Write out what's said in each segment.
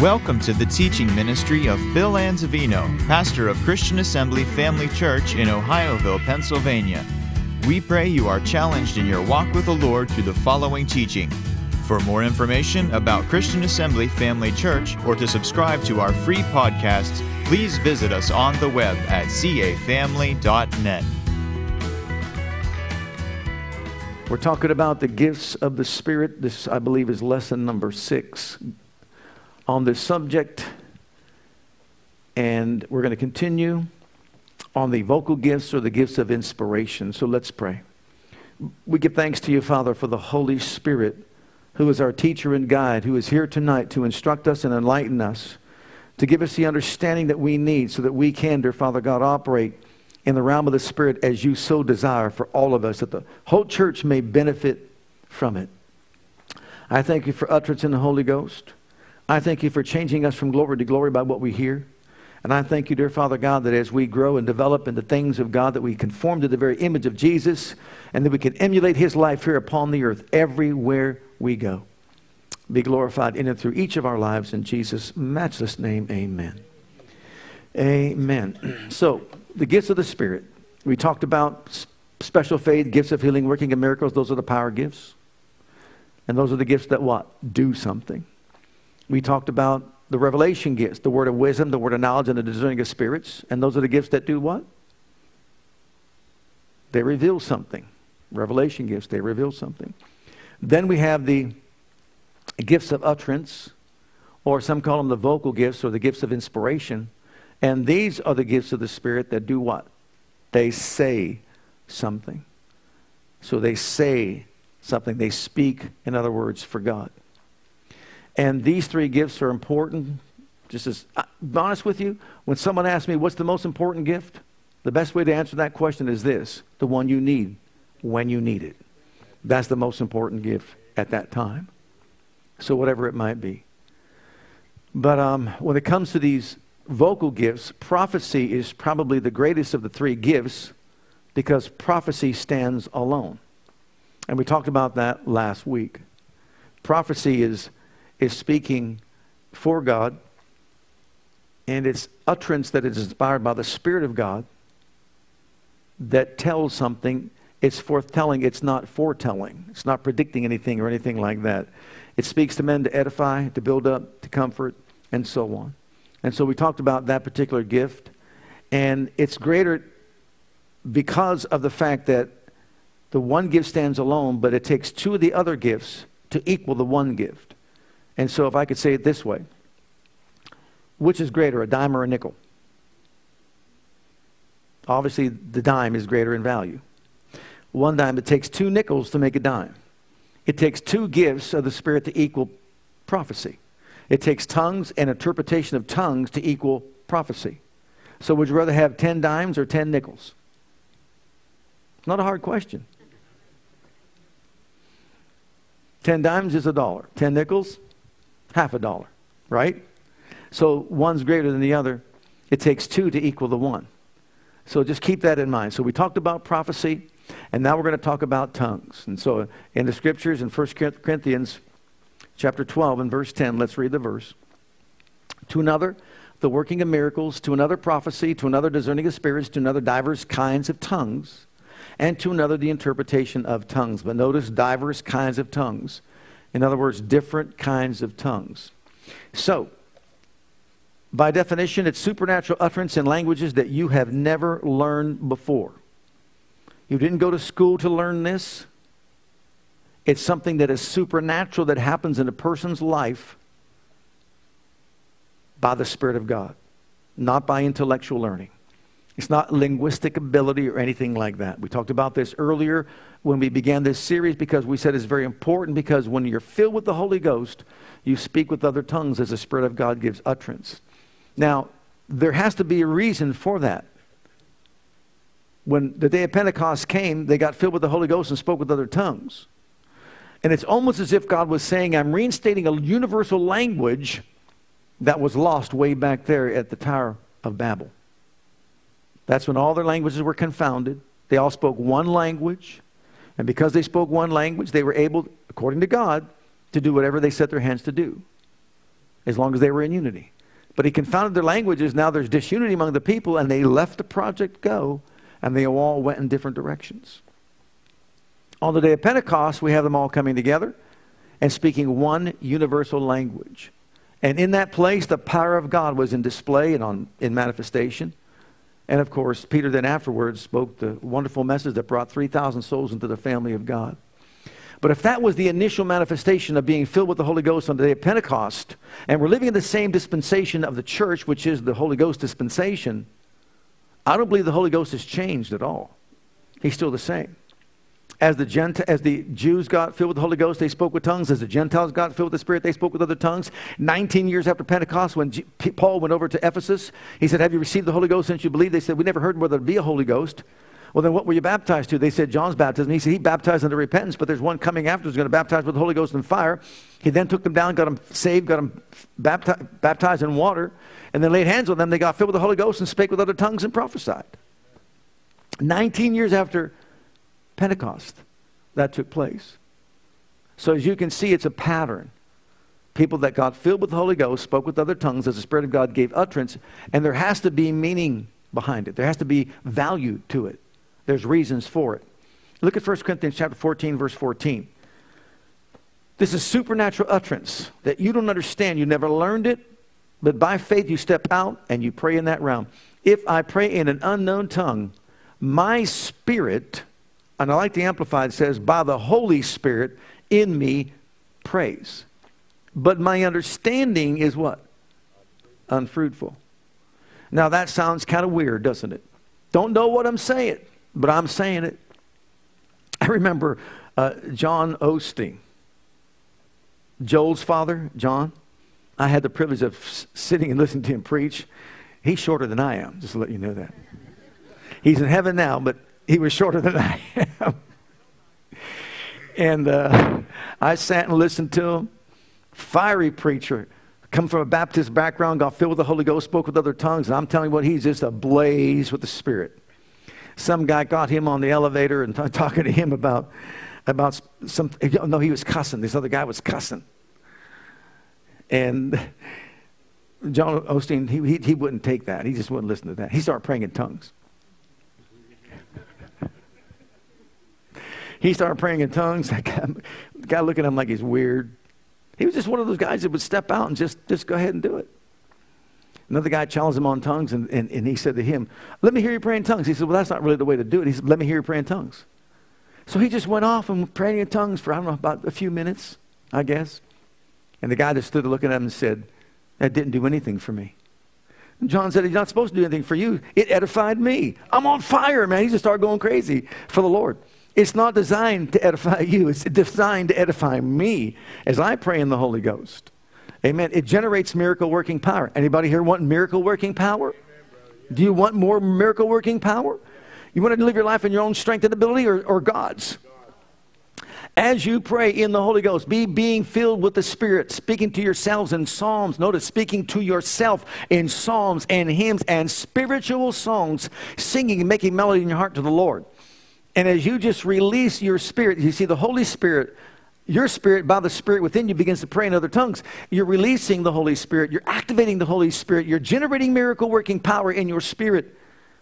Welcome to the teaching ministry of Bill Anzavino, pastor of Christian Assembly Family Church in Ohioville, Pennsylvania. We pray you are challenged in your walk with the Lord through the following teaching. For more information about Christian Assembly Family Church or to subscribe to our free podcasts, please visit us on the web at cafamily.net. We're talking about the gifts of the Spirit. This, I believe, is lesson number six on this subject. And we're going to continue on the vocal gifts or the gifts of inspiration. So let's pray. We give thanks to you, Father, for the Holy Spirit, who is our teacher and guide, who is here tonight to instruct us and enlighten us, to give us the understanding that we need so that we can, dear Father God, operate in the realm of the Spirit as you so desire for all of us, that the whole church may benefit from it. I thank you for utterance in the Holy Ghost. I thank you for changing us from glory to glory by what we hear. And I thank you, dear Father God, that as we grow and develop in the things of God, that we conform to the very image of Jesus and that we can emulate his life here upon the earth everywhere we go. Be glorified in and through each of our lives in Jesus' matchless name. Amen. Amen. So, the gifts of the Spirit. We talked about special faith, gifts of healing, working of miracles. Those are the power gifts. And those are the gifts that what? Do something. We talked about the revelation gifts, the word of wisdom, the word of knowledge, and the discerning of spirits. And those are the gifts that do what? They reveal something. Revelation gifts, they reveal something. Then we have the gifts of utterance, or some call them the vocal gifts or the gifts of inspiration. And these are the gifts of the Spirit that do what? They say something. So they say something. They speak, in other words, for God. And these three gifts are important. Just as uh, be honest with you, when someone asks me what's the most important gift, the best way to answer that question is this the one you need when you need it. That's the most important gift at that time. So, whatever it might be. But um, when it comes to these vocal gifts, prophecy is probably the greatest of the three gifts because prophecy stands alone. And we talked about that last week. Prophecy is is speaking for God, and it's utterance that is inspired by the Spirit of God that tells something. It's forthtelling, it's not foretelling. It's not predicting anything or anything like that. It speaks to men to edify, to build up, to comfort, and so on. And so we talked about that particular gift, and it's greater because of the fact that the one gift stands alone, but it takes two of the other gifts to equal the one gift. And so, if I could say it this way which is greater, a dime or a nickel? Obviously, the dime is greater in value. One dime, it takes two nickels to make a dime. It takes two gifts of the Spirit to equal prophecy. It takes tongues and interpretation of tongues to equal prophecy. So, would you rather have 10 dimes or 10 nickels? Not a hard question. 10 dimes is a dollar, 10 nickels, half a dollar, right? So one's greater than the other. It takes two to equal the one. So just keep that in mind. So we talked about prophecy, and now we're going to talk about tongues. And so in the scriptures in 1 Corinthians chapter 12 and verse 10, let's read the verse. To another, the working of miracles, to another prophecy, to another discerning of spirits, to another divers kinds of tongues, and to another the interpretation of tongues. But notice divers kinds of tongues. In other words, different kinds of tongues. So, by definition, it's supernatural utterance in languages that you have never learned before. You didn't go to school to learn this. It's something that is supernatural that happens in a person's life by the Spirit of God, not by intellectual learning. It's not linguistic ability or anything like that. We talked about this earlier when we began this series because we said it's very important because when you're filled with the Holy Ghost, you speak with other tongues as the Spirit of God gives utterance. Now, there has to be a reason for that. When the day of Pentecost came, they got filled with the Holy Ghost and spoke with other tongues. And it's almost as if God was saying, I'm reinstating a universal language that was lost way back there at the Tower of Babel. That's when all their languages were confounded. They all spoke one language. And because they spoke one language, they were able, according to God, to do whatever they set their hands to do. as long as they were in unity. But he confounded their languages. Now there's disunity among the people, and they left the project go, and they all went in different directions. On the day of Pentecost, we have them all coming together and speaking one universal language. And in that place, the power of God was in display and on, in manifestation. And of course, Peter then afterwards spoke the wonderful message that brought 3,000 souls into the family of God. But if that was the initial manifestation of being filled with the Holy Ghost on the day of Pentecost, and we're living in the same dispensation of the church, which is the Holy Ghost dispensation, I don't believe the Holy Ghost has changed at all. He's still the same. As the, Gent- as the Jews got filled with the Holy Ghost, they spoke with tongues. As the Gentiles got filled with the Spirit, they spoke with other tongues. 19 years after Pentecost, when Paul went over to Ephesus, he said, Have you received the Holy Ghost since you believed? They said, We never heard whether there'd be a Holy Ghost. Well, then what were you baptized to? They said John's baptism. He said he baptized unto repentance, but there's one coming after who's going to baptize with the Holy Ghost and fire. He then took them down, got them saved, got them bapti- baptized in water, and then laid hands on them. They got filled with the Holy Ghost and spake with other tongues and prophesied. 19 years after Pentecost, that took place. So as you can see, it's a pattern. People that got filled with the Holy Ghost spoke with other tongues as the Spirit of God gave utterance, and there has to be meaning behind it. There has to be value to it. There's reasons for it. Look at 1 Corinthians chapter 14, verse 14. This is supernatural utterance that you don't understand. You never learned it, but by faith you step out and you pray in that realm. If I pray in an unknown tongue, my spirit, and I like the Amplified, says, by the Holy Spirit in me praise. But my understanding is what? Unfruitful. Now that sounds kind of weird, doesn't it? Don't know what I'm saying, but I'm saying it. I remember uh, John Osteen, Joel's father, John. I had the privilege of sitting and listening to him preach. He's shorter than I am, just to let you know that. He's in heaven now, but he was shorter than I am. and uh, I sat and listened to him. Fiery preacher come from a Baptist background, got filled with the Holy Ghost, spoke with other tongues, and I'm telling you what, he's just ablaze with the Spirit. Some guy got him on the elevator and t- talking to him about, about some, no, he was cussing. This other guy was cussing. And John Osteen, he, he, he wouldn't take that. He just wouldn't listen to that. He started praying in tongues. He started praying in tongues. Guy, the guy looking at him like he's weird. He was just one of those guys that would step out and just, just go ahead and do it. Another guy challenged him on tongues, and, and, and he said to him, Let me hear you pray in tongues. He said, Well, that's not really the way to do it. He said, Let me hear you pray in tongues. So he just went off and prayed in tongues for, I don't know, about a few minutes, I guess. And the guy just stood looking at him and said, That didn't do anything for me. John said, He's not supposed to do anything for you. It edified me. I'm on fire, man. He just started going crazy for the Lord. It's not designed to edify you, it's designed to edify me as I pray in the Holy Ghost. Amen. It generates miracle working power. Anybody here want miracle working power? Do you want more miracle working power? You want to live your life in your own strength and ability or, or God's? As you pray in the Holy Ghost, be being filled with the Spirit, speaking to yourselves in psalms. Notice speaking to yourself in psalms and hymns and spiritual songs, singing and making melody in your heart to the Lord. And as you just release your spirit, you see the Holy Spirit, your spirit, by the Spirit within you, begins to pray in other tongues. You're releasing the Holy Spirit. You're activating the Holy Spirit. You're generating miracle working power in your spirit.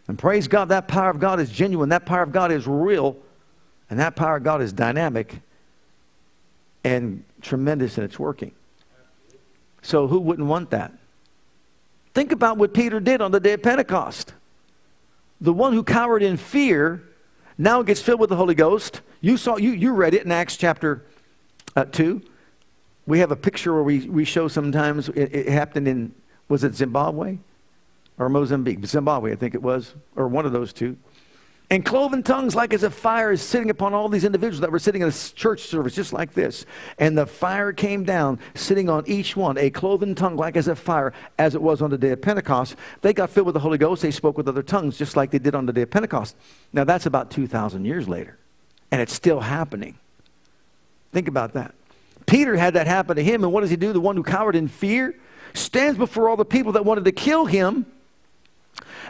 And praise God, that power of God is genuine. That power of God is real. And that power of God is dynamic and tremendous in its working. So who wouldn't want that? Think about what Peter did on the day of Pentecost. The one who cowered in fear now it gets filled with the Holy Ghost. You saw you you read it in Acts chapter uh, two. We have a picture where we, we show sometimes it, it happened in was it Zimbabwe or Mozambique? Zimbabwe, I think it was, or one of those two. And cloven tongues, like as a fire, is sitting upon all these individuals that were sitting in a church service just like this. And the fire came down, sitting on each one, a cloven tongue, like as a fire, as it was on the day of Pentecost. They got filled with the Holy Ghost. They spoke with other tongues, just like they did on the day of Pentecost. Now, that's about 2,000 years later. And it's still happening. Think about that. Peter had that happen to him. And what does he do? The one who cowered in fear stands before all the people that wanted to kill him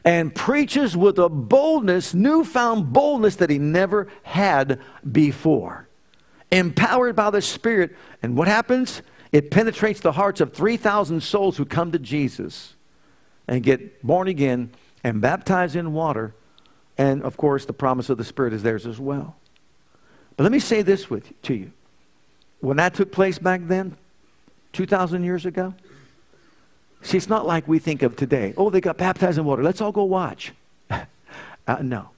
and preaches with a boldness, newfound boldness that he never had before. Empowered by the Spirit. And what happens? It penetrates the hearts of 3,000 souls who come to Jesus and get born again and baptized in water. And of course, the promise of the Spirit is theirs as well. But let me say this with, to you. When that took place back then, 2,000 years ago, see, it's not like we think of today. Oh, they got baptized in water. Let's all go watch. uh, no.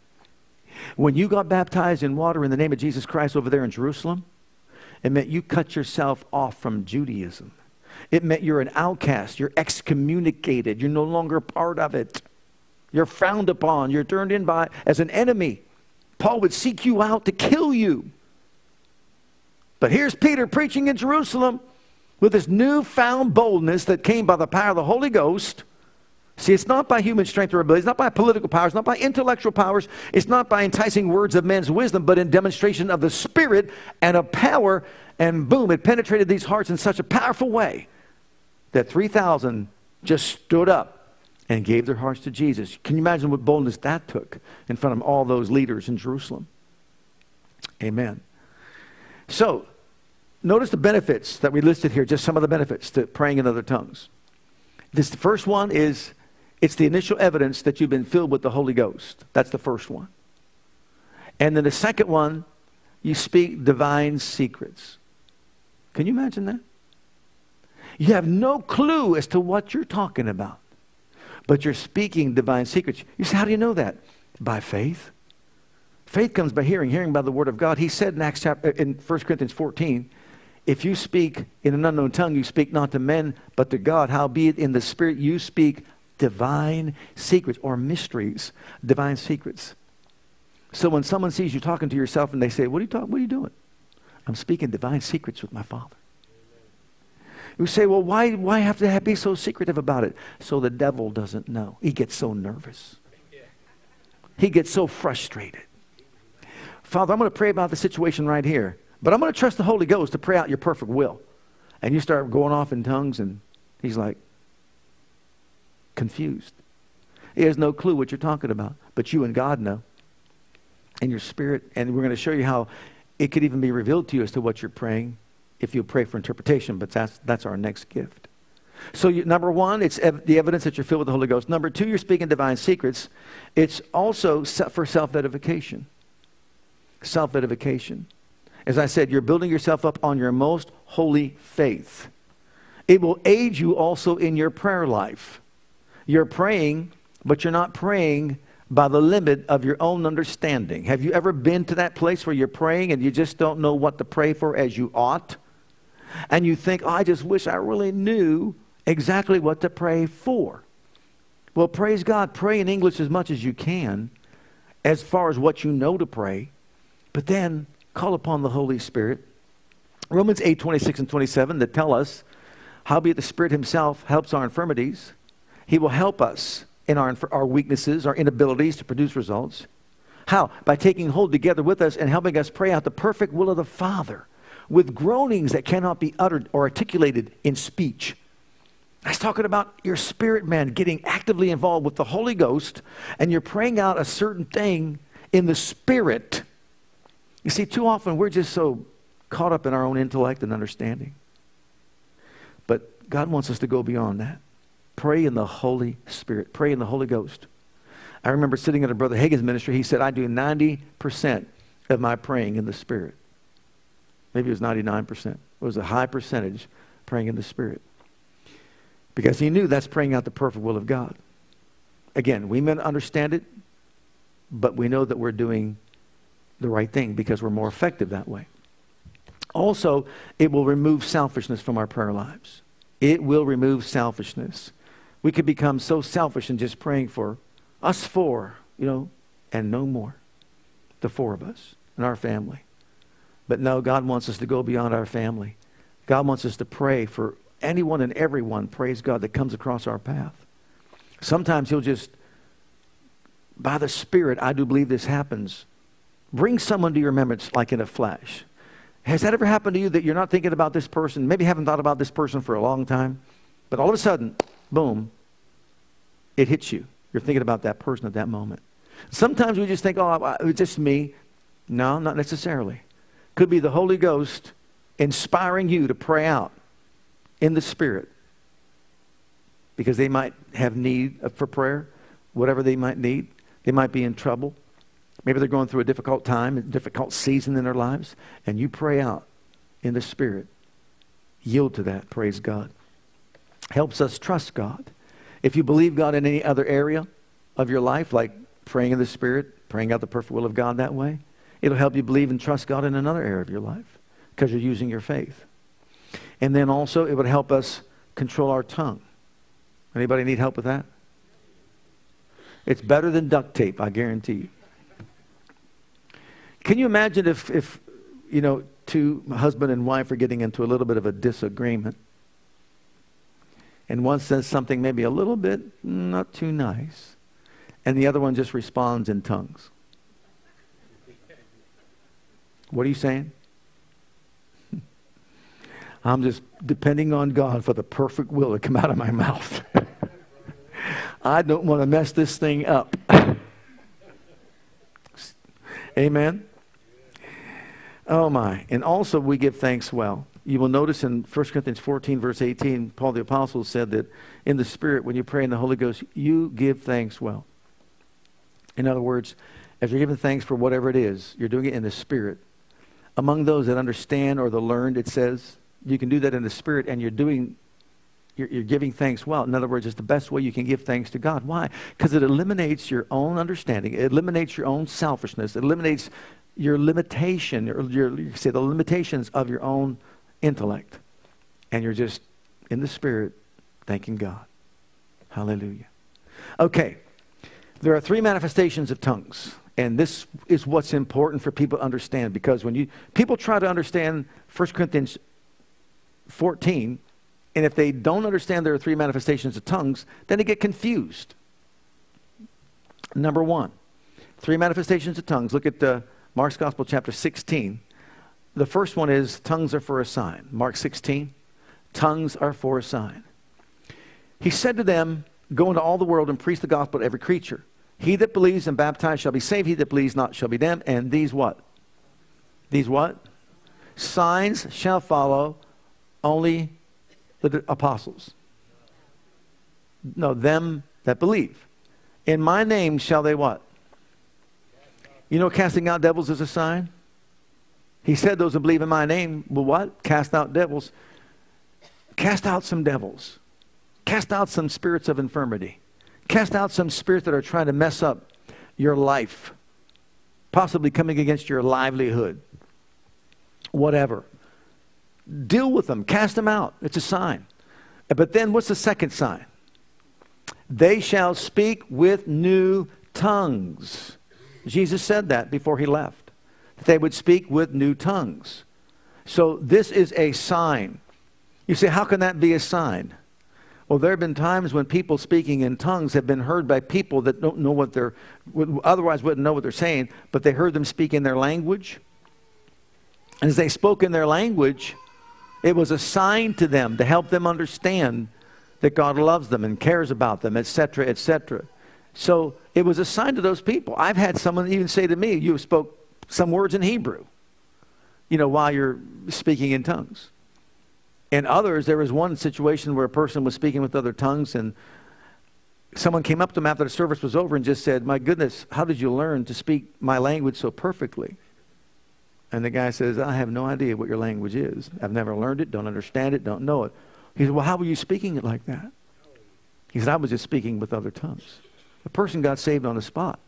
When you got baptized in water in the name of Jesus Christ over there in Jerusalem, it meant you cut yourself off from Judaism. It meant you're an outcast. You're excommunicated. You're no longer part of it. You're frowned upon. You're turned in by as an enemy. Paul would seek you out to kill you. But here's Peter preaching in Jerusalem with this newfound boldness that came by the power of the Holy Ghost. See, it's not by human strength or ability, it's not by political powers, not by intellectual powers, it's not by enticing words of men's wisdom, but in demonstration of the Spirit and of power. And boom, it penetrated these hearts in such a powerful way that 3,000 just stood up and gave their hearts to Jesus. Can you imagine what boldness that took in front of all those leaders in Jerusalem? Amen. So, notice the benefits that we listed here, just some of the benefits to praying in other tongues. This the first one is it's the initial evidence that you've been filled with the Holy Ghost. That's the first one. And then the second one, you speak divine secrets. Can you imagine that? You have no clue as to what you're talking about, but you're speaking divine secrets. You say, How do you know that? By faith. Faith comes by hearing, hearing by the word of God. He said in Acts chapter uh, in 1 Corinthians 14, if you speak in an unknown tongue, you speak not to men, but to God. Howbeit in the spirit you speak divine secrets or mysteries, divine secrets. So when someone sees you talking to yourself and they say, What are you talking? What are you doing? I'm speaking divine secrets with my Father. You say, Well, why, why have to be so secretive about it? So the devil doesn't know. He gets so nervous. He gets so frustrated. Father, I'm going to pray about the situation right here, but I'm going to trust the Holy Ghost to pray out your perfect will. And you start going off in tongues, and he's like, confused. He has no clue what you're talking about, but you and God know. And your spirit, and we're going to show you how it could even be revealed to you as to what you're praying if you pray for interpretation, but that's, that's our next gift. So, you, number one, it's ev- the evidence that you're filled with the Holy Ghost. Number two, you're speaking divine secrets. It's also for self edification. Self edification. As I said, you're building yourself up on your most holy faith. It will aid you also in your prayer life. You're praying, but you're not praying by the limit of your own understanding. Have you ever been to that place where you're praying and you just don't know what to pray for as you ought? And you think, oh, I just wish I really knew exactly what to pray for. Well, praise God. Pray in English as much as you can, as far as what you know to pray, but then call upon the Holy Spirit. Romans 8 26 and 27 that tell us, Howbeit the Spirit Himself helps our infirmities he will help us in our, our weaknesses, our inabilities to produce results. How? By taking hold together with us and helping us pray out the perfect will of the Father with groanings that cannot be uttered or articulated in speech. That's talking about your spirit man getting actively involved with the Holy Ghost and you're praying out a certain thing in the spirit. You see, too often we're just so caught up in our own intellect and understanding. But God wants us to go beyond that. Pray in the Holy Spirit. Pray in the Holy Ghost. I remember sitting at a Brother Hagin's ministry. He said, I do 90% of my praying in the Spirit. Maybe it was 99%. It was a high percentage praying in the Spirit. Because he knew that's praying out the perfect will of God. Again, we may understand it, but we know that we're doing the right thing because we're more effective that way. Also, it will remove selfishness from our prayer lives. It will remove selfishness. We could become so selfish in just praying for us four, you know, and no more. The four of us and our family. But no, God wants us to go beyond our family. God wants us to pray for anyone and everyone, praise God, that comes across our path. Sometimes He'll just, by the Spirit, I do believe this happens, bring someone to your remembrance like in a flash. Has that ever happened to you that you're not thinking about this person, maybe haven't thought about this person for a long time, but all of a sudden, boom, it hits you. You're thinking about that person at that moment. Sometimes we just think, oh, it's just me. No, not necessarily. Could be the Holy Ghost inspiring you to pray out in the Spirit because they might have need for prayer, whatever they might need. They might be in trouble. Maybe they're going through a difficult time, a difficult season in their lives, and you pray out in the Spirit. Yield to that, praise God. Helps us trust God. If you believe God in any other area of your life, like praying in the Spirit, praying out the perfect will of God that way, it'll help you believe and trust God in another area of your life because you're using your faith. And then also, it would help us control our tongue. Anybody need help with that? It's better than duct tape, I guarantee you. Can you imagine if, if you know, two husband and wife are getting into a little bit of a disagreement, and one says something maybe a little bit not too nice, and the other one just responds in tongues? What are you saying? I'm just depending on God for the perfect will to come out of my mouth. I don't want to mess this thing up. Amen. Oh my. And also we give thanks well. You will notice in 1 Corinthians 14, verse 18, Paul the Apostle said that in the Spirit, when you pray in the Holy Ghost, you give thanks well. In other words, as you're giving thanks for whatever it is, you're doing it in the Spirit. Among those that understand or the learned, it says, you can do that in the Spirit and you're doing you're, you're, giving thanks well. In other words, it's the best way you can give thanks to God. Why? Because it eliminates your own understanding. It eliminates your own selfishness. It eliminates your limitation, or your, you say the limitations of your own intellect. And you're just in the Spirit thanking God. Hallelujah. Okay. There are three manifestations of tongues. And this is what's important for people to understand because when you people try to understand 1 Corinthians 14, and if they don't understand there are three manifestations of tongues, then they get confused. Number one, three manifestations of tongues. Look at the Mark's Gospel, chapter 16. The first one is tongues are for a sign. Mark 16, tongues are for a sign. He said to them, Go into all the world and preach the gospel to every creature. He that believes and baptized shall be saved. He that believes not shall be damned. And these what? These what? Signs shall follow only the apostles. No, them that believe. In my name shall they what? You know, casting out devils is a sign. He said, Those who believe in my name will what? Cast out devils. Cast out some devils. Cast out some spirits of infirmity. Cast out some spirits that are trying to mess up your life, possibly coming against your livelihood. Whatever. Deal with them, cast them out. It's a sign. But then what's the second sign? They shall speak with new tongues. Jesus said that before he left. That they would speak with new tongues. So this is a sign. You say, how can that be a sign? Well, there have been times when people speaking in tongues have been heard by people that don't know what they're, otherwise wouldn't know what they're saying, but they heard them speak in their language. And as they spoke in their language, it was a sign to them to help them understand that God loves them and cares about them, etc., etc. So it was a sign to those people. I've had someone even say to me, You spoke some words in Hebrew, you know, while you're speaking in tongues. And others, there was one situation where a person was speaking with other tongues, and someone came up to him after the service was over and just said, My goodness, how did you learn to speak my language so perfectly? And the guy says, I have no idea what your language is. I've never learned it, don't understand it, don't know it. He said, Well, how were you speaking it like that? He said, I was just speaking with other tongues. The person got saved on the spot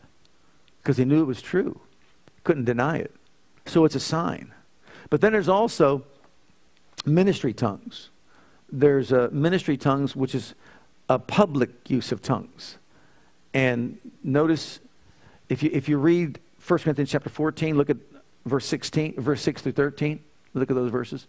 because he knew it was true, couldn't deny it. So it's a sign. But then there's also ministry tongues. There's a ministry tongues, which is a public use of tongues. And notice if you, if you read 1 Corinthians chapter 14, look at verse 16, verse 6 through 13. Look at those verses.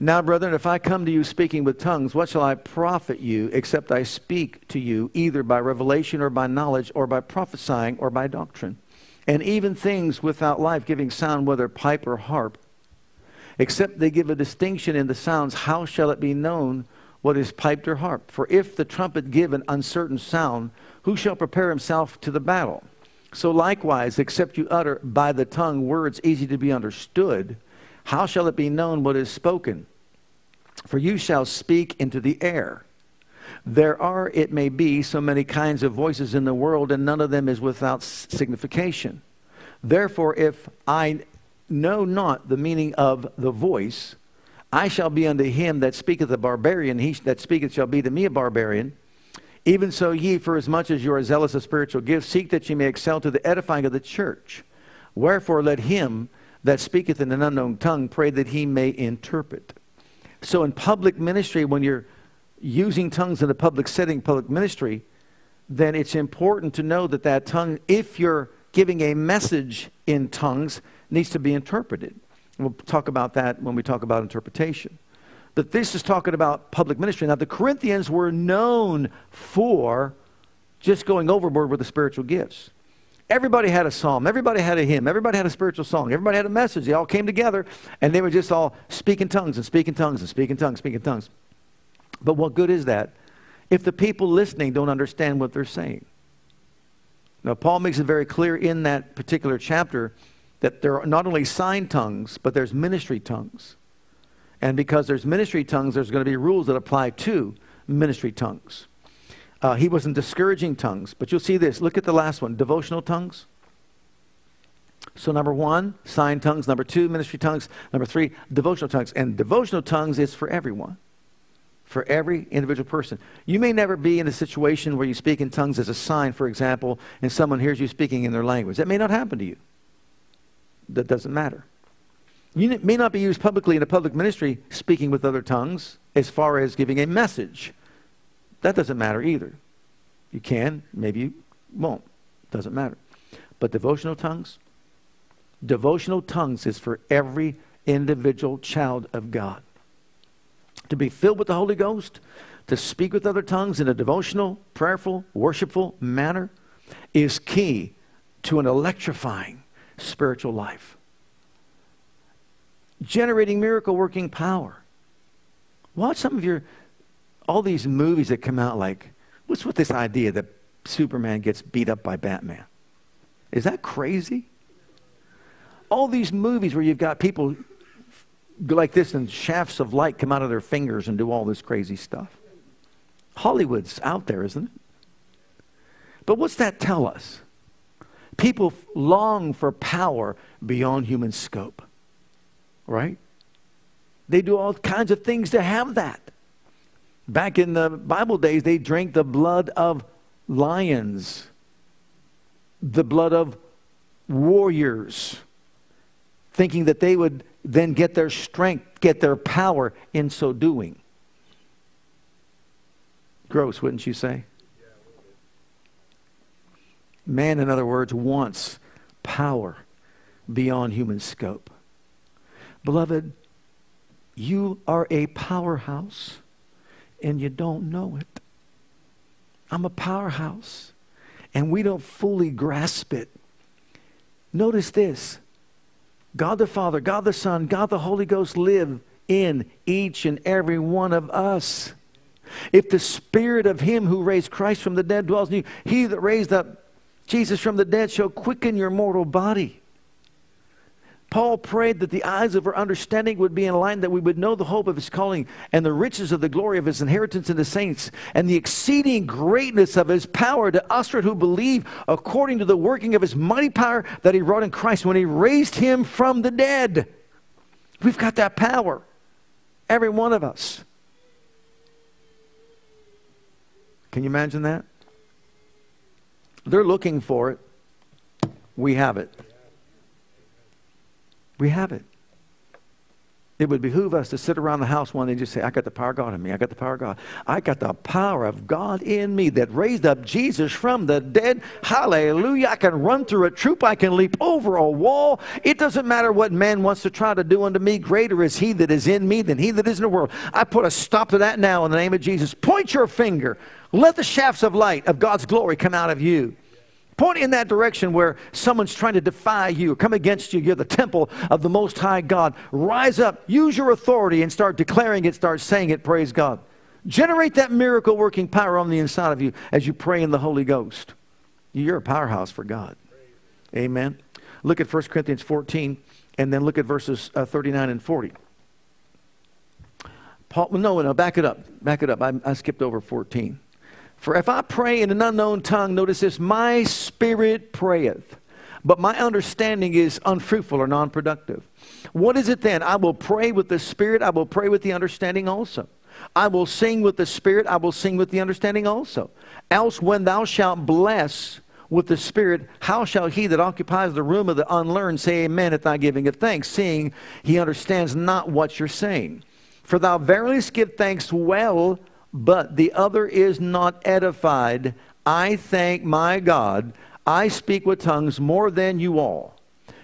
Now, brethren, if I come to you speaking with tongues, what shall I profit you except I speak to you either by revelation or by knowledge or by prophesying or by doctrine? And even things without life giving sound, whether pipe or harp, except they give a distinction in the sounds, how shall it be known what is piped or harp? For if the trumpet give an uncertain sound, who shall prepare himself to the battle? So likewise, except you utter by the tongue words easy to be understood, how shall it be known what is spoken? For you shall speak into the air. There are, it may be, so many kinds of voices in the world, and none of them is without signification. Therefore, if I know not the meaning of the voice, I shall be unto him that speaketh a barbarian, he that speaketh shall be to me a barbarian. Even so, ye, for as much as you are zealous of spiritual gifts, seek that ye may excel to the edifying of the church. Wherefore, let him that speaketh in an unknown tongue pray that he may interpret. So, in public ministry, when you're using tongues in a public setting, public ministry, then it's important to know that that tongue, if you're giving a message in tongues, needs to be interpreted. We'll talk about that when we talk about interpretation. But this is talking about public ministry. Now, the Corinthians were known for just going overboard with the spiritual gifts. Everybody had a psalm. Everybody had a hymn. Everybody had a spiritual song. Everybody had a message. They all came together and they were just all speaking tongues and speaking tongues and speaking tongues, speaking tongues. But what good is that if the people listening don't understand what they're saying? Now, Paul makes it very clear in that particular chapter that there are not only sign tongues, but there's ministry tongues. And because there's ministry tongues, there's going to be rules that apply to ministry tongues. Uh, he wasn't discouraging tongues, but you'll see this. Look at the last one devotional tongues. So, number one, sign tongues. Number two, ministry tongues. Number three, devotional tongues. And devotional tongues is for everyone, for every individual person. You may never be in a situation where you speak in tongues as a sign, for example, and someone hears you speaking in their language. That may not happen to you. That doesn't matter. You may not be used publicly in a public ministry speaking with other tongues as far as giving a message. That doesn't matter either. You can, maybe you won't. Doesn't matter. But devotional tongues, devotional tongues is for every individual child of God. To be filled with the Holy Ghost, to speak with other tongues in a devotional, prayerful, worshipful manner is key to an electrifying spiritual life. Generating miracle working power. Watch some of your all these movies that come out like, what's with this idea that Superman gets beat up by Batman? Is that crazy? All these movies where you've got people like this and shafts of light come out of their fingers and do all this crazy stuff. Hollywood's out there, isn't it? But what's that tell us? People long for power beyond human scope, right? They do all kinds of things to have that. Back in the Bible days, they drank the blood of lions, the blood of warriors, thinking that they would then get their strength, get their power in so doing. Gross, wouldn't you say? Man, in other words, wants power beyond human scope. Beloved, you are a powerhouse and you don't know it. I'm a powerhouse, and we don't fully grasp it. Notice this God the Father, God the Son, God the Holy Ghost live in each and every one of us. If the spirit of him who raised Christ from the dead dwells in you, he that raised up Jesus from the dead shall quicken your mortal body. Paul prayed that the eyes of our understanding would be enlightened, that we would know the hope of his calling and the riches of the glory of his inheritance in the saints, and the exceeding greatness of his power to us who believe according to the working of his mighty power that he wrought in Christ when he raised him from the dead. We've got that power, every one of us. Can you imagine that? They're looking for it. We have it. We have it. It would behoove us to sit around the house one day and just say, I got the power of God in me. I got the power of God. I got the power of God in me that raised up Jesus from the dead. Hallelujah. I can run through a troop. I can leap over a wall. It doesn't matter what man wants to try to do unto me. Greater is he that is in me than he that is in the world. I put a stop to that now in the name of Jesus. Point your finger. Let the shafts of light of God's glory come out of you. Point in that direction where someone's trying to defy you, come against you. You're the temple of the Most High God. Rise up, use your authority, and start declaring it, start saying it. Praise God. Generate that miracle working power on the inside of you as you pray in the Holy Ghost. You're a powerhouse for God. Amen. Look at 1 Corinthians 14 and then look at verses uh, 39 and 40. Paul, no, no, back it up. Back it up. I, I skipped over 14. For if I pray in an unknown tongue, notice this, my spirit prayeth, but my understanding is unfruitful or non productive. What is it then? I will pray with the spirit, I will pray with the understanding also. I will sing with the spirit, I will sing with the understanding also. Else, when thou shalt bless with the spirit, how shall he that occupies the room of the unlearned say amen at thy giving of thanks, seeing he understands not what you're saying? For thou verily give thanks well but the other is not edified. I thank my God. I speak with tongues more than you all.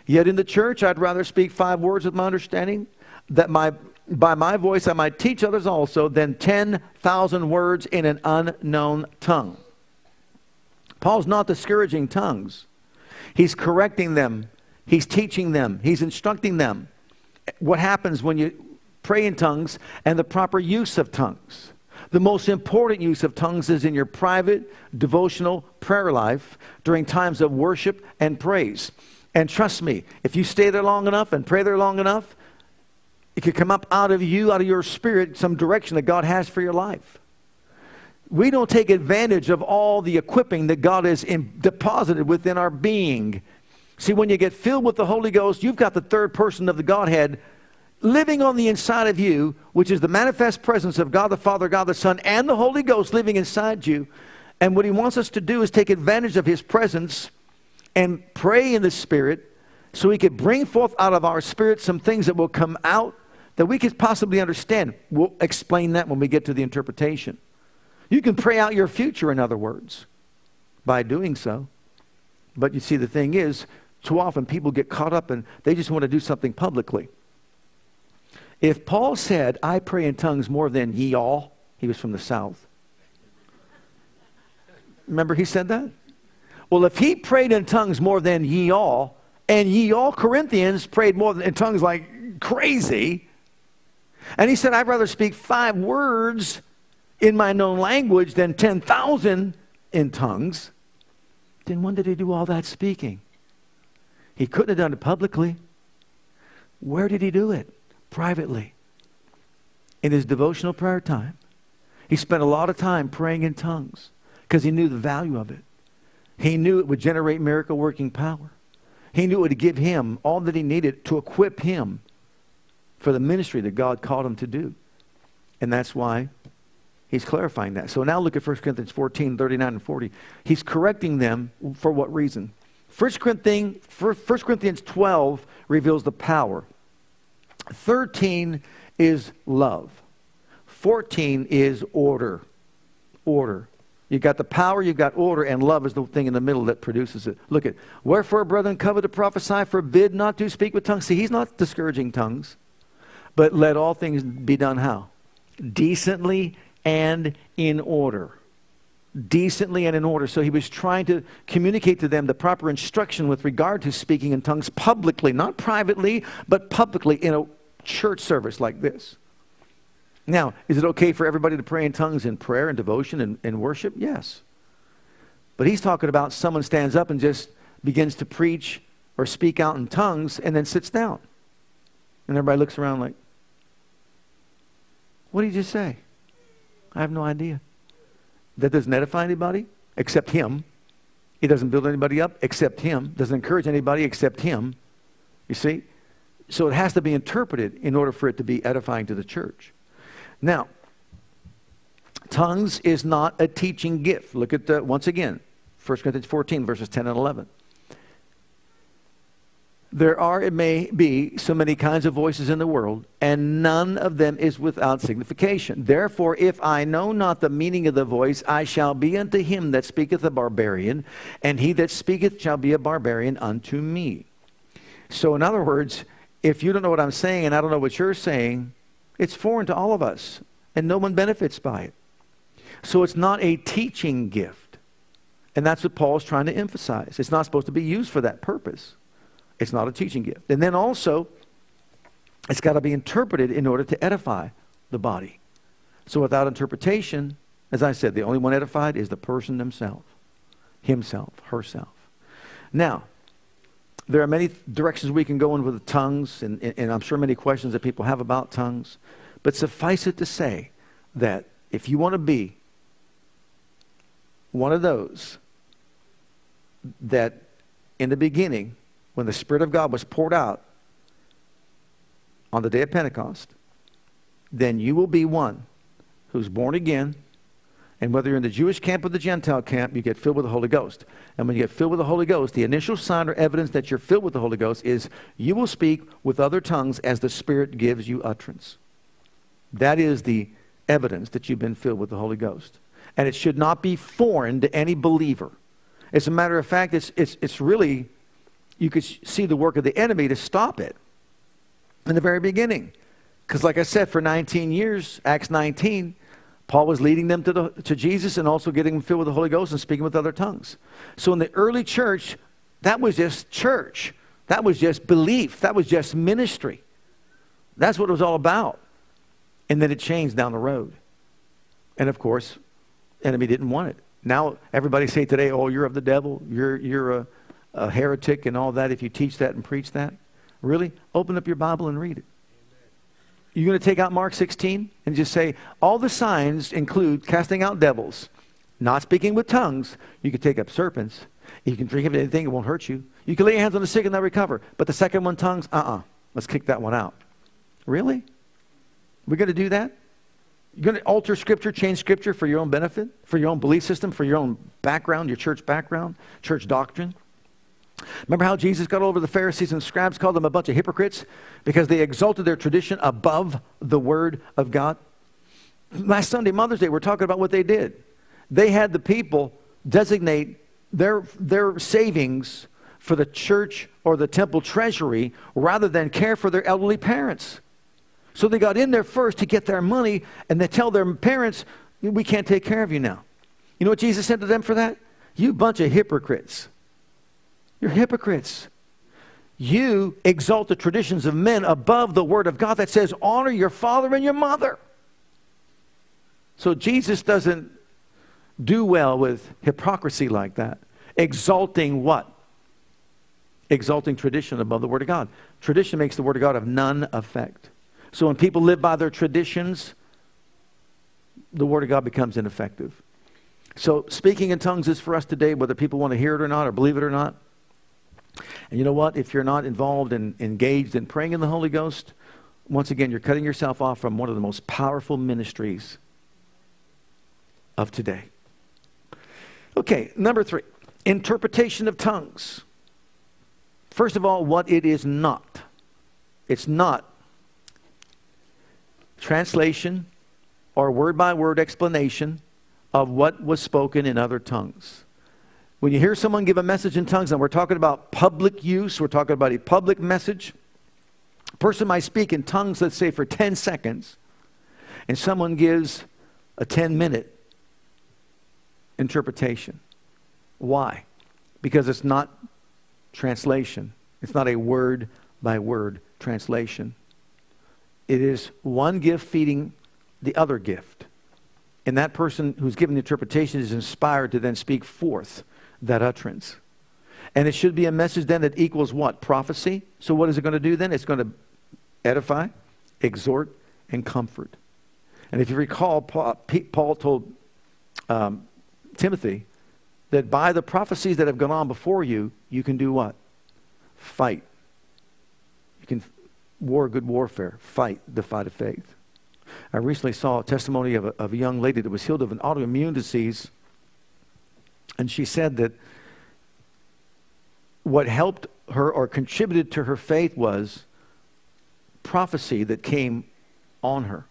Yet in the church, I'd rather speak five words with my understanding, that my, by my voice I might teach others also, than 10,000 words in an unknown tongue. Paul's not discouraging tongues, he's correcting them, he's teaching them, he's instructing them. What happens when you pray in tongues and the proper use of tongues? The most important use of tongues is in your private devotional prayer life during times of worship and praise. And trust me, if you stay there long enough and pray there long enough, it could come up out of you, out of your spirit, some direction that God has for your life. We don't take advantage of all the equipping that God has in, deposited within our being. See, when you get filled with the Holy Ghost, you've got the third person of the Godhead living on the inside of you, which is the manifest presence of God the Father, God the Son, and the Holy Ghost living inside you. And what he wants us to do is take advantage of his presence and pray in the Spirit so he could bring forth out of our spirit some things that will come out that we could possibly understand. We'll explain that when we get to the interpretation. You can pray out your future, in other words, by doing so. But you see, the thing is, too often people get caught up and they just want to do something publicly. If Paul said, I pray in tongues more than ye all, he was from the South. Remember he said that? Well, if he prayed in tongues more than ye all, and ye all Corinthians prayed more in tongues like crazy, and he said, I'd rather speak five words in my known language than 10,000 in tongues, then when did he do all that speaking? He couldn't have done it publicly. Where did he do it? Privately in his devotional prayer time. He spent a lot of time praying in tongues because he knew the value of it. He knew it would generate miracle working power. He knew it would give him all that he needed to equip him for the ministry that God called him to do. And that's why he's clarifying that. So now look at 1 Corinthians 14, 39 and 40. He's correcting them for what reason? 1 Corinthians, 1 Corinthians 12 reveals the power 13 is love. 14 is order. Order. You've got the power, you've got order, and love is the thing in the middle that produces it. Look at, wherefore, brethren, covet to prophesy, forbid not to speak with tongues. See, he's not discouraging tongues, but let all things be done how? Decently and in order decently and in order. So he was trying to communicate to them the proper instruction with regard to speaking in tongues publicly, not privately, but publicly in a church service like this. Now, is it okay for everybody to pray in tongues in prayer and devotion and, and worship? Yes. But he's talking about someone stands up and just begins to preach or speak out in tongues and then sits down. And everybody looks around like, what did you just say? I have no idea. That doesn't edify anybody except him. He doesn't build anybody up except him. Doesn't encourage anybody except him. You see? So it has to be interpreted in order for it to be edifying to the church. Now, tongues is not a teaching gift. Look at the, once again, 1 Corinthians 14, verses 10 and 11. There are, it may be, so many kinds of voices in the world, and none of them is without signification. Therefore, if I know not the meaning of the voice, I shall be unto him that speaketh a barbarian, and he that speaketh shall be a barbarian unto me. So, in other words, if you don't know what I'm saying and I don't know what you're saying, it's foreign to all of us, and no one benefits by it. So, it's not a teaching gift. And that's what Paul's trying to emphasize. It's not supposed to be used for that purpose. It's not a teaching gift. And then also, it's got to be interpreted in order to edify the body. So without interpretation, as I said, the only one edified is the person themselves, himself, herself. Now, there are many directions we can go in with tongues, and, and I'm sure many questions that people have about tongues. But suffice it to say that if you want to be one of those that in the beginning, when the Spirit of God was poured out on the day of Pentecost, then you will be one who's born again. And whether you're in the Jewish camp or the Gentile camp, you get filled with the Holy Ghost. And when you get filled with the Holy Ghost, the initial sign or evidence that you're filled with the Holy Ghost is you will speak with other tongues as the Spirit gives you utterance. That is the evidence that you've been filled with the Holy Ghost. And it should not be foreign to any believer. As a matter of fact, it's, it's, it's really, you could see the work of the enemy to stop it in the very beginning. Because, like I said, for 19 years, Acts 19, Paul was leading them to, the, to Jesus and also getting them filled with the Holy Ghost and speaking with other tongues. So, in the early church, that was just church. That was just belief. That was just ministry. That's what it was all about. And then it changed down the road. And of course, enemy didn't want it. Now everybody say today, oh, you're of the devil, you're, you're a, a heretic and all that if you teach that and preach that. Really? Open up your Bible and read it. You're going to take out Mark 16 and just say, all the signs include casting out devils, not speaking with tongues. You can take up serpents. You can drink of anything, it won't hurt you. You can lay your hands on the sick and they'll recover. But the second one, tongues, uh uh-uh. uh. Let's kick that one out. Really? We're going to do that? You're going to alter Scripture, change Scripture for your own benefit, for your own belief system, for your own background, your church background, church doctrine? Remember how Jesus got over the Pharisees and scribes, called them a bunch of hypocrites because they exalted their tradition above the Word of God? Last Sunday, Mother's Day, we're talking about what they did. They had the people designate their, their savings for the church or the temple treasury rather than care for their elderly parents. So they got in there first to get their money, and they tell their parents, We can't take care of you now. You know what Jesus said to them for that? You bunch of hypocrites. You're hypocrites. You exalt the traditions of men above the word of God that says, Honor your father and your mother. So Jesus doesn't do well with hypocrisy like that. Exalting what? Exalting tradition above the Word of God. Tradition makes the Word of God of none effect. So when people live by their traditions, the Word of God becomes ineffective. So speaking in tongues is for us today, whether people want to hear it or not or believe it or not. And you know what? If you're not involved and engaged in praying in the Holy Ghost, once again, you're cutting yourself off from one of the most powerful ministries of today. Okay, number three interpretation of tongues. First of all, what it is not. It's not translation or word by word explanation of what was spoken in other tongues. When you hear someone give a message in tongues, and we're talking about public use, we're talking about a public message. A person might speak in tongues, let's say, for 10 seconds, and someone gives a 10 minute interpretation. Why? Because it's not translation, it's not a word by word translation. It is one gift feeding the other gift. And that person who's given the interpretation is inspired to then speak forth that utterance. And it should be a message then that equals what? Prophecy. So what is it going to do then? It's going to edify, exhort, and comfort. And if you recall, Paul told um, Timothy that by the prophecies that have gone on before you, you can do what? Fight. You can war good warfare, fight the fight of faith. I recently saw a testimony of a, of a young lady that was healed of an autoimmune disease, and she said that what helped her or contributed to her faith was prophecy that came on her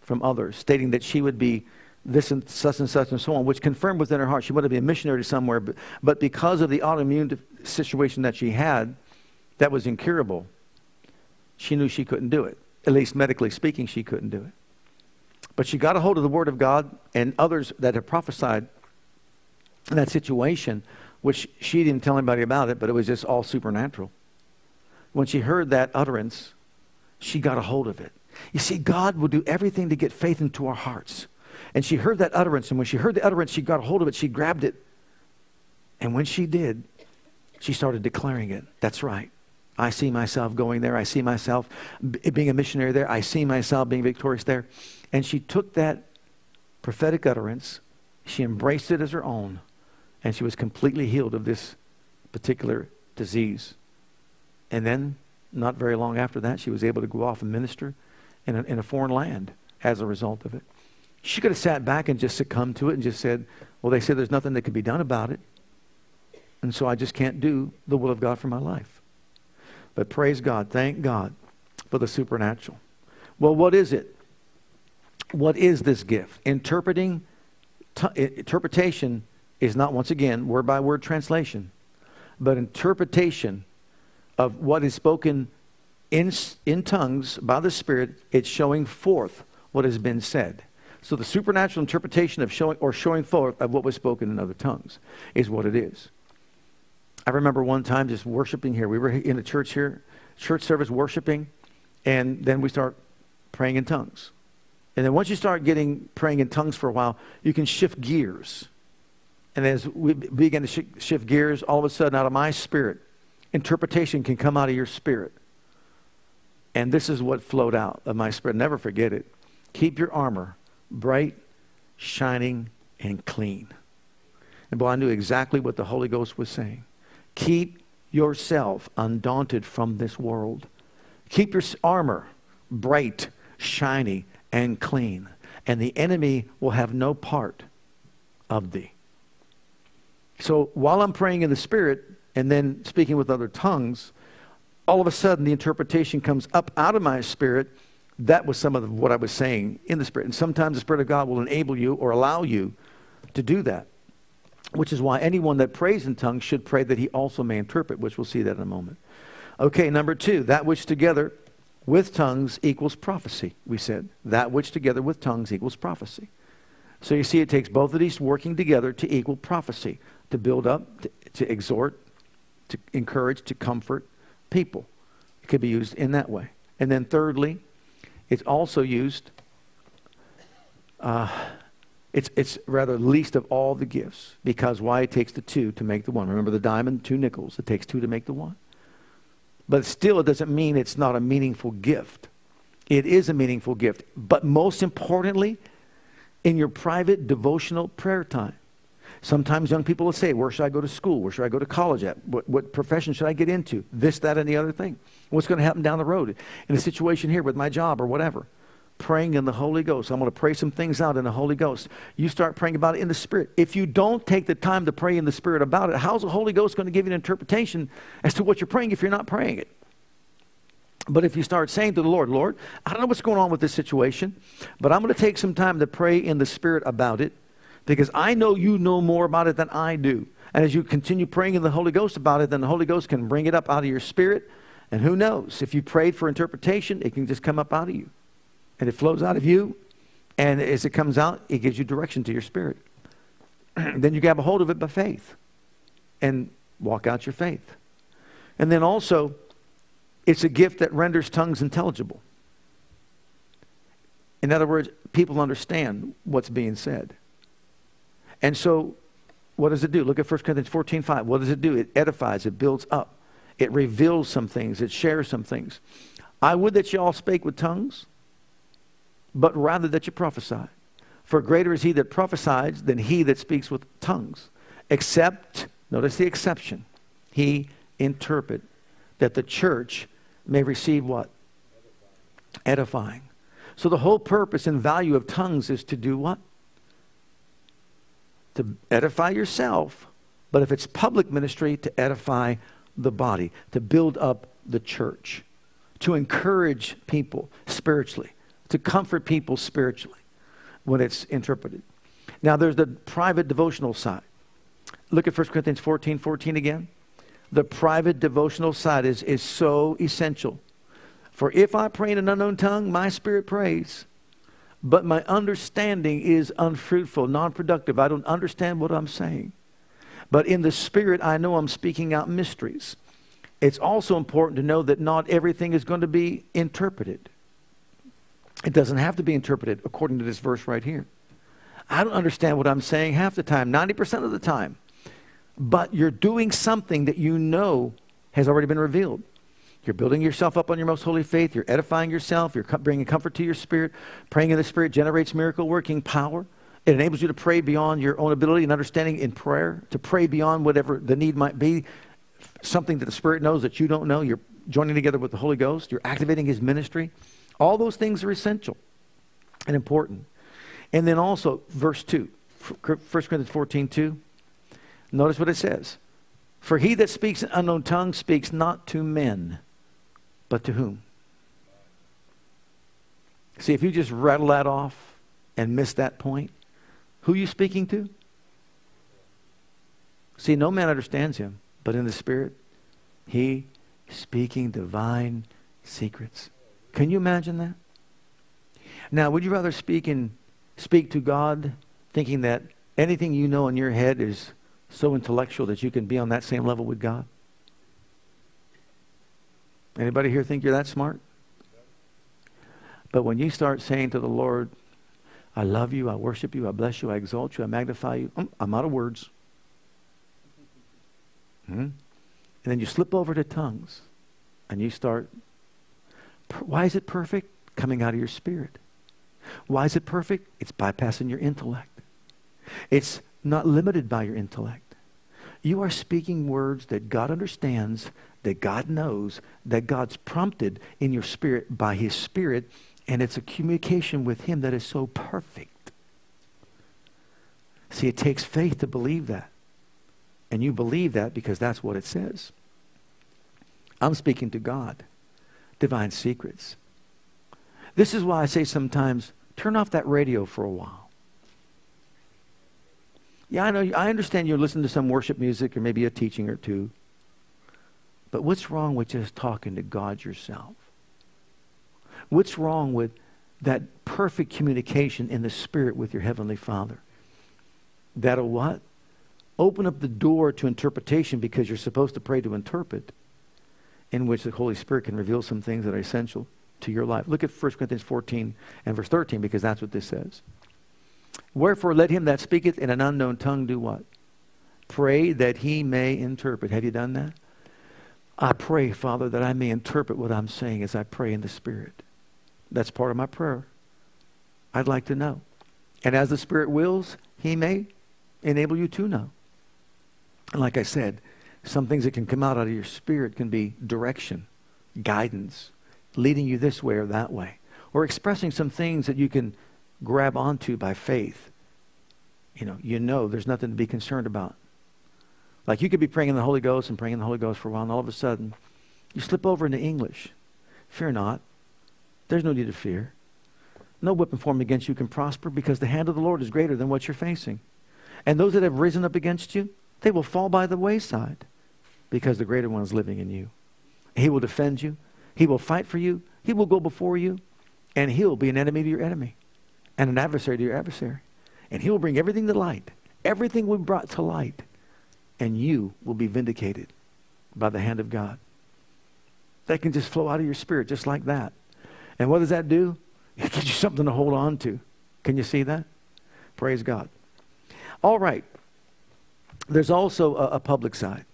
from others, stating that she would be this and such and such and so on, which confirmed within her heart she wanted to be a missionary somewhere, but, but because of the autoimmune situation that she had, that was incurable she knew she couldn't do it. At least medically speaking, she couldn't do it. But she got a hold of the Word of God and others that had prophesied that situation, which she didn't tell anybody about it, but it was just all supernatural. When she heard that utterance, she got a hold of it. You see, God will do everything to get faith into our hearts. And she heard that utterance, and when she heard the utterance, she got a hold of it, she grabbed it. And when she did, she started declaring it. That's right. I see myself going there. I see myself being a missionary there. I see myself being victorious there. And she took that prophetic utterance, she embraced it as her own, and she was completely healed of this particular disease. And then, not very long after that, she was able to go off and minister in a, in a foreign land as a result of it. She could have sat back and just succumbed to it and just said, Well, they said there's nothing that can be done about it. And so I just can't do the will of God for my life. But praise God, thank God for the supernatural. Well, what is it? What is this gift? Interpreting, t- interpretation is not, once again, word by word translation, but interpretation of what is spoken in, in tongues by the Spirit, it's showing forth what has been said. So the supernatural interpretation of showing or showing forth of what was spoken in other tongues is what it is. I remember one time just worshiping here. We were in a church here, church service worshiping, and then we start praying in tongues. And then once you start getting praying in tongues for a while, you can shift gears. And as we begin to sh- shift gears, all of a sudden, out of my spirit, interpretation can come out of your spirit. And this is what flowed out of my spirit. Never forget it. Keep your armor bright, shining, and clean. And boy, I knew exactly what the Holy Ghost was saying. Keep yourself undaunted from this world. Keep your armor bright, shiny, and clean. And the enemy will have no part of thee. So while I'm praying in the Spirit and then speaking with other tongues, all of a sudden the interpretation comes up out of my spirit that was some of what I was saying in the Spirit. And sometimes the Spirit of God will enable you or allow you to do that, which is why anyone that prays in tongues should pray that he also may interpret, which we'll see that in a moment. Okay, number two, that which together with tongues equals prophecy, we said. That which together with tongues equals prophecy. So you see, it takes both of these working together to equal prophecy, to build up, to, to exhort, to encourage, to comfort people. It could be used in that way. And then thirdly, it's also used, uh, it's, it's rather least of all the gifts because why it takes the two to make the one. Remember the diamond, two nickels. It takes two to make the one. But still, it doesn't mean it's not a meaningful gift. It is a meaningful gift. But most importantly, in your private devotional prayer time. Sometimes young people will say, Where should I go to school? Where should I go to college at? What, what profession should I get into? This, that, and the other thing. What's going to happen down the road in a situation here with my job or whatever? Praying in the Holy Ghost. I'm going to pray some things out in the Holy Ghost. You start praying about it in the Spirit. If you don't take the time to pray in the Spirit about it, how's the Holy Ghost going to give you an interpretation as to what you're praying if you're not praying it? But if you start saying to the Lord, Lord, I don't know what's going on with this situation, but I'm going to take some time to pray in the Spirit about it because I know you know more about it than I do. And as you continue praying in the Holy Ghost about it, then the Holy Ghost can bring it up out of your spirit. And who knows? If you prayed for interpretation, it can just come up out of you. And it flows out of you. And as it comes out, it gives you direction to your spirit. then you grab a hold of it by faith and walk out your faith. And then also, it's a gift that renders tongues intelligible. In other words, people understand what's being said. And so, what does it do? Look at 1 Corinthians 14 5. What does it do? It edifies, it builds up, it reveals some things, it shares some things. I would that you all spake with tongues, but rather that you prophesy. For greater is he that prophesies than he that speaks with tongues. Except, notice the exception, he interpret that the church may receive what? Edifying. So the whole purpose and value of tongues is to do what? To edify yourself, but if it's public ministry, to edify the body, to build up the church, to encourage people spiritually, to comfort people spiritually when it's interpreted. Now, there's the private devotional side. Look at 1 Corinthians 14 14 again. The private devotional side is, is so essential. For if I pray in an unknown tongue, my spirit prays, but my understanding is unfruitful, non productive. I don't understand what I'm saying. But in the spirit, I know I'm speaking out mysteries. It's also important to know that not everything is going to be interpreted. It doesn't have to be interpreted according to this verse right here. I don't understand what I'm saying half the time, 90% of the time. But you're doing something that you know has already been revealed. You're building yourself up on your most holy faith. You're edifying yourself. You're bringing comfort to your spirit. Praying in the Spirit generates miracle working power. It enables you to pray beyond your own ability and understanding in prayer, to pray beyond whatever the need might be, something that the Spirit knows that you don't know. You're joining together with the Holy Ghost. You're activating His ministry. All those things are essential and important. And then also, verse 2, 1 Corinthians 14 2. Notice what it says. For he that speaks in unknown tongues speaks not to men, but to whom? See, if you just rattle that off and miss that point, who are you speaking to? See, no man understands him, but in the Spirit, he speaking divine secrets. Can you imagine that? Now, would you rather speak in speak to God thinking that anything you know in your head is so intellectual that you can be on that same level with God? Anybody here think you're that smart? But when you start saying to the Lord, I love you, I worship you, I bless you, I exalt you, I magnify you, mm, I'm out of words. Hmm? And then you slip over to tongues and you start. Why is it perfect? Coming out of your spirit. Why is it perfect? It's bypassing your intellect. It's not limited by your intellect. You are speaking words that God understands, that God knows, that God's prompted in your spirit by His Spirit, and it's a communication with Him that is so perfect. See, it takes faith to believe that. And you believe that because that's what it says. I'm speaking to God, divine secrets. This is why I say sometimes turn off that radio for a while. Yeah, I know. I understand you're listening to some worship music or maybe a teaching or two. But what's wrong with just talking to God yourself? What's wrong with that perfect communication in the Spirit with your Heavenly Father? That'll what? Open up the door to interpretation because you're supposed to pray to interpret, in which the Holy Spirit can reveal some things that are essential to your life. Look at 1 Corinthians 14 and verse 13 because that's what this says. Wherefore let him that speaketh in an unknown tongue do what? Pray that he may interpret. Have you done that? I pray, Father, that I may interpret what I'm saying as I pray in the Spirit. That's part of my prayer. I'd like to know. And as the Spirit wills, he may enable you to know. And like I said, some things that can come out out of your spirit can be direction, guidance, leading you this way or that way, or expressing some things that you can grab onto by faith. You know, you know there's nothing to be concerned about. Like you could be praying in the Holy Ghost and praying in the Holy Ghost for a while, and all of a sudden you slip over into English. Fear not. There's no need to fear. No weapon formed against you can prosper because the hand of the Lord is greater than what you're facing. And those that have risen up against you, they will fall by the wayside because the greater one is living in you. He will defend you. He will fight for you. He will go before you. And he'll be an enemy to your enemy and an adversary to your adversary. And he will bring everything to light. Everything be brought to light. And you will be vindicated by the hand of God. That can just flow out of your spirit just like that. And what does that do? It gives you something to hold on to. Can you see that? Praise God. All right. There's also a, a public side.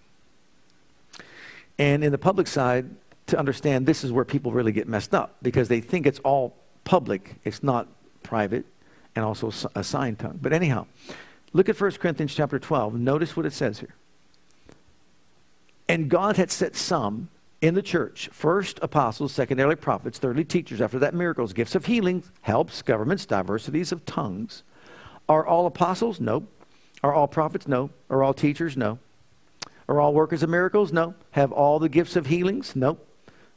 And in the public side, to understand this is where people really get messed up because they think it's all public, it's not private, and also a sign tongue. But anyhow, look at 1 Corinthians chapter 12. Notice what it says here. And God had set some in the church first apostles, secondarily prophets, thirdly teachers, after that miracles, gifts of healing, helps, governments, diversities of tongues. Are all apostles? No. Are all prophets? No. Are all teachers? No. Are all workers of miracles? No. Have all the gifts of healings? No.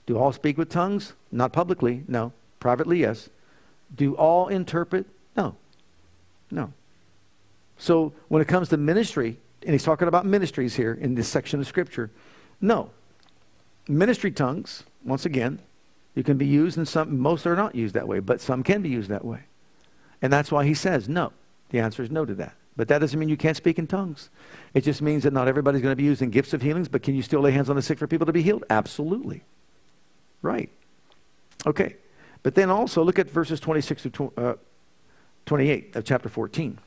Do all speak with tongues? Not publicly. No. Privately, yes. Do all interpret? No. No. So when it comes to ministry, and he's talking about ministries here in this section of Scripture, no. Ministry tongues, once again, you can be used and some most are not used that way, but some can be used that way. And that's why he says no. The answer is no to that. But that doesn't mean you can't speak in tongues. It just means that not everybody's going to be using gifts of healings, but can you still lay hands on the sick for people to be healed? Absolutely. Right. Okay. But then also look at verses 26 to uh, 28 of chapter 14.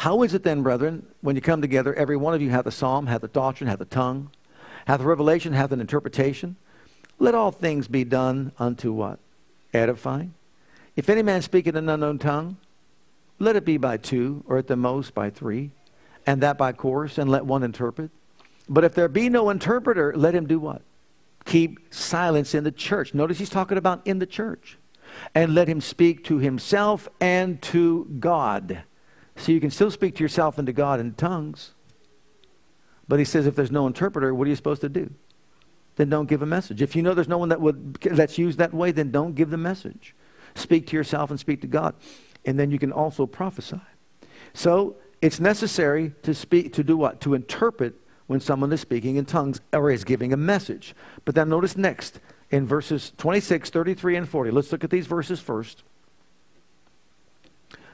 How is it then, brethren, when you come together, every one of you hath a psalm, hath a doctrine, hath a tongue, hath a revelation, hath an interpretation. Let all things be done unto what? Edifying. If any man speak in an unknown tongue, let it be by two, or at the most by three, and that by course, and let one interpret. But if there be no interpreter, let him do what? Keep silence in the church. Notice he's talking about in the church. And let him speak to himself and to God. So you can still speak to yourself and to God in tongues. But he says if there's no interpreter, what are you supposed to do? Then don't give a message. If you know there's no one that would that's used that way, then don't give the message. Speak to yourself and speak to God. And then you can also prophesy. So it's necessary to speak to do what? To interpret when someone is speaking in tongues or is giving a message. But then notice next in verses 26, 33, and 40. Let's look at these verses first.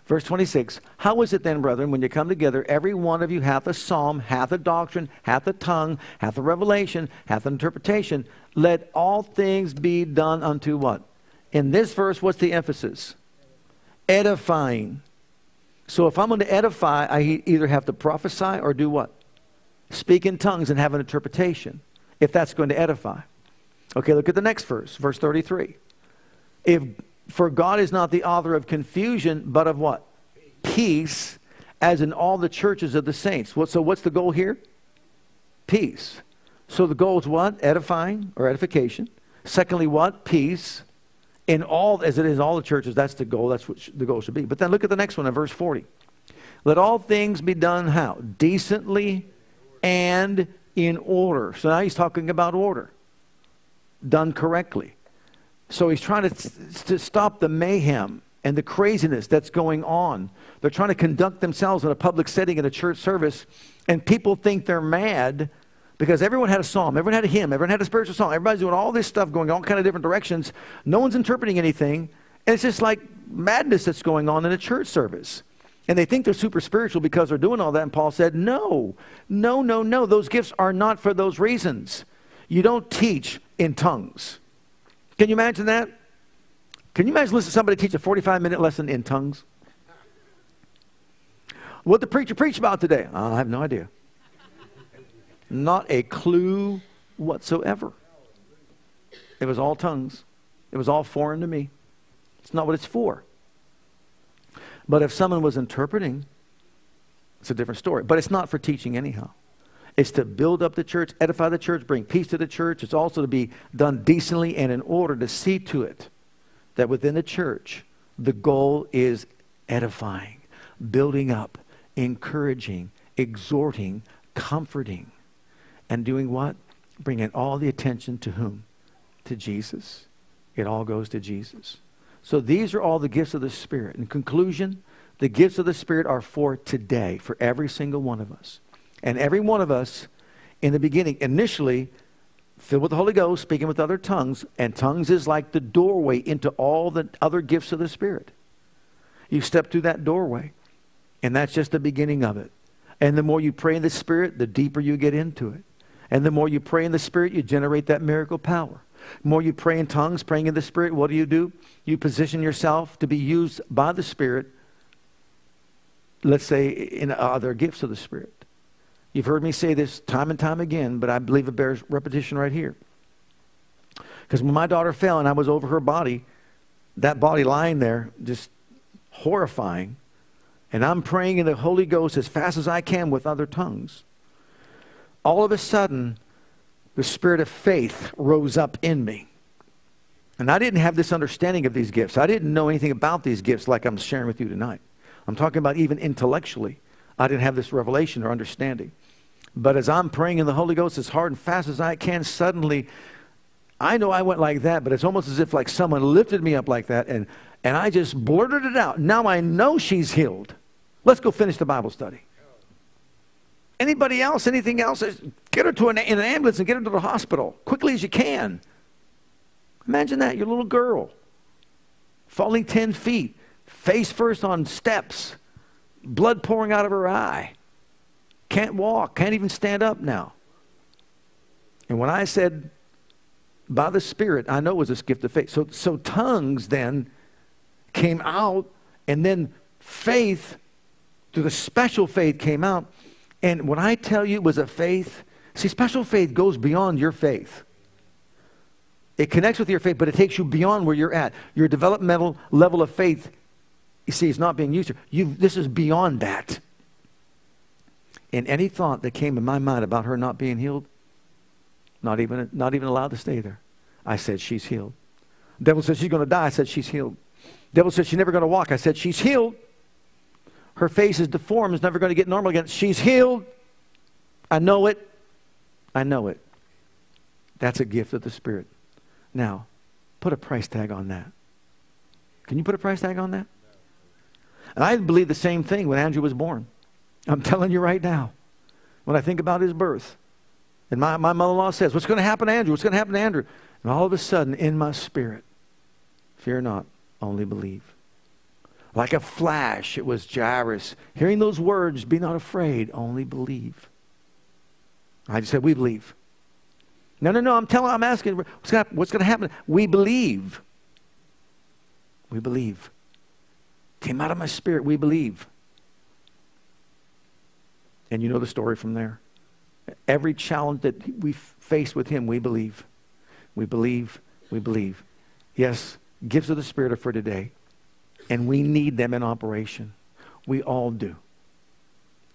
Verse 26 How is it then, brethren, when you come together, every one of you hath a psalm, hath a doctrine, hath a tongue, hath a revelation, hath an interpretation? Let all things be done unto what? In this verse, what's the emphasis? Edifying. So if I'm going to edify, I either have to prophesy or do what? Speak in tongues and have an interpretation, if that's going to edify. Okay, look at the next verse, verse 33. If for God is not the author of confusion, but of what? Peace, as in all the churches of the saints. so what's the goal here? Peace. So the goal is what? Edifying or edification. Secondly, what? Peace. In all, as it is in all the churches, that's the goal. That's what the goal should be. But then look at the next one in verse 40. Let all things be done how? Decently and in order. So now he's talking about order. Done correctly. So he's trying to, to stop the mayhem and the craziness that's going on. They're trying to conduct themselves in a public setting in a church service, and people think they're mad because everyone had a psalm, everyone had a hymn, everyone had a spiritual song. Everybody's doing all this stuff going all kind of different directions. No one's interpreting anything. And it's just like madness that's going on in a church service. And they think they're super spiritual because they're doing all that. And Paul said, No, no, no, no. Those gifts are not for those reasons. You don't teach in tongues. Can you imagine that? Can you imagine listening to somebody teach a 45 minute lesson in tongues? What the preacher preached about today? Uh, I have no idea. Not a clue whatsoever. It was all tongues. It was all foreign to me. It's not what it's for. But if someone was interpreting, it's a different story. But it's not for teaching anyhow. It's to build up the church, edify the church, bring peace to the church. It's also to be done decently and in order to see to it that within the church, the goal is edifying, building up, encouraging, exhorting, comforting, and doing what? Bringing all the attention to whom? To Jesus. It all goes to Jesus. So these are all the gifts of the Spirit. In conclusion, the gifts of the Spirit are for today, for every single one of us. And every one of us, in the beginning, initially, filled with the Holy Ghost, speaking with other tongues, and tongues is like the doorway into all the other gifts of the Spirit. You step through that doorway, and that's just the beginning of it. And the more you pray in the Spirit, the deeper you get into it. And the more you pray in the Spirit, you generate that miracle power. The more you pray in tongues, praying in the Spirit, what do you do? You position yourself to be used by the Spirit, let's say, in other gifts of the Spirit. You've heard me say this time and time again, but I believe it bears repetition right here. Because when my daughter fell and I was over her body, that body lying there, just horrifying, and I'm praying in the Holy Ghost as fast as I can with other tongues, all of a sudden, the spirit of faith rose up in me. And I didn't have this understanding of these gifts. I didn't know anything about these gifts like I'm sharing with you tonight. I'm talking about even intellectually. I didn't have this revelation or understanding. But as I'm praying in the Holy Ghost as hard and fast as I can, suddenly I know I went like that, but it's almost as if like someone lifted me up like that and, and I just blurted it out. Now I know she's healed. Let's go finish the Bible study. Anybody else, anything else? Get her to an, in an ambulance and get her to the hospital quickly as you can. Imagine that, your little girl falling 10 feet, face first on steps, blood pouring out of her eye. Can't walk, can't even stand up now. And when I said, by the Spirit, I know it was this gift of faith. So, so tongues then came out, and then faith, through the special faith, came out. And when I tell you it was a faith See, special faith goes beyond your faith. It connects with your faith, but it takes you beyond where you're at. Your developmental level of faith, you see, is not being used here. you this is beyond that. And any thought that came in my mind about her not being healed, not even, not even allowed to stay there, I said, she's healed. devil said she's going to die. I said, she's healed. devil said she's never going to walk. I said, she's healed. Her face is deformed, is never going to get normal again. She's healed. I know it. I know it. That's a gift of the Spirit. Now, put a price tag on that. Can you put a price tag on that? And I believe the same thing when Andrew was born. I'm telling you right now, when I think about his birth, and my, my mother in law says, What's going to happen to Andrew? What's going to happen to Andrew? And all of a sudden, in my spirit, fear not, only believe. Like a flash, it was Jairus. Hearing those words, be not afraid, only believe. I just said, We believe. No, no, no, I'm telling, I'm asking, what's going, what's going to happen? We believe. We believe. Came out of my spirit, we believe. And you know the story from there. Every challenge that we face with him, we believe. We believe, we believe. Yes, gifts of the Spirit are for today. And we need them in operation. We all do.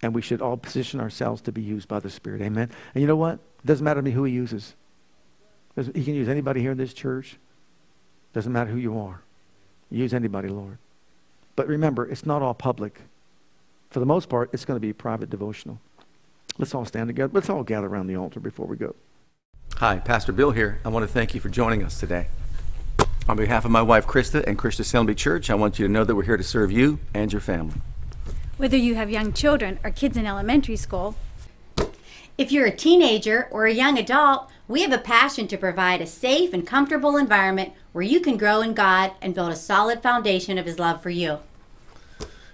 And we should all position ourselves to be used by the Spirit. Amen. And you know what? It doesn't matter to me who he uses. He can use anybody here in this church. Doesn't matter who you are. Use anybody, Lord. But remember, it's not all public. For the most part, it's going to be private devotional. Let's all stand together. Let's all gather around the altar before we go. Hi, Pastor Bill here. I want to thank you for joining us today. On behalf of my wife Krista and Christian Assembly Church, I want you to know that we're here to serve you and your family. Whether you have young children or kids in elementary school, if you're a teenager or a young adult, we have a passion to provide a safe and comfortable environment where you can grow in God and build a solid foundation of His love for you.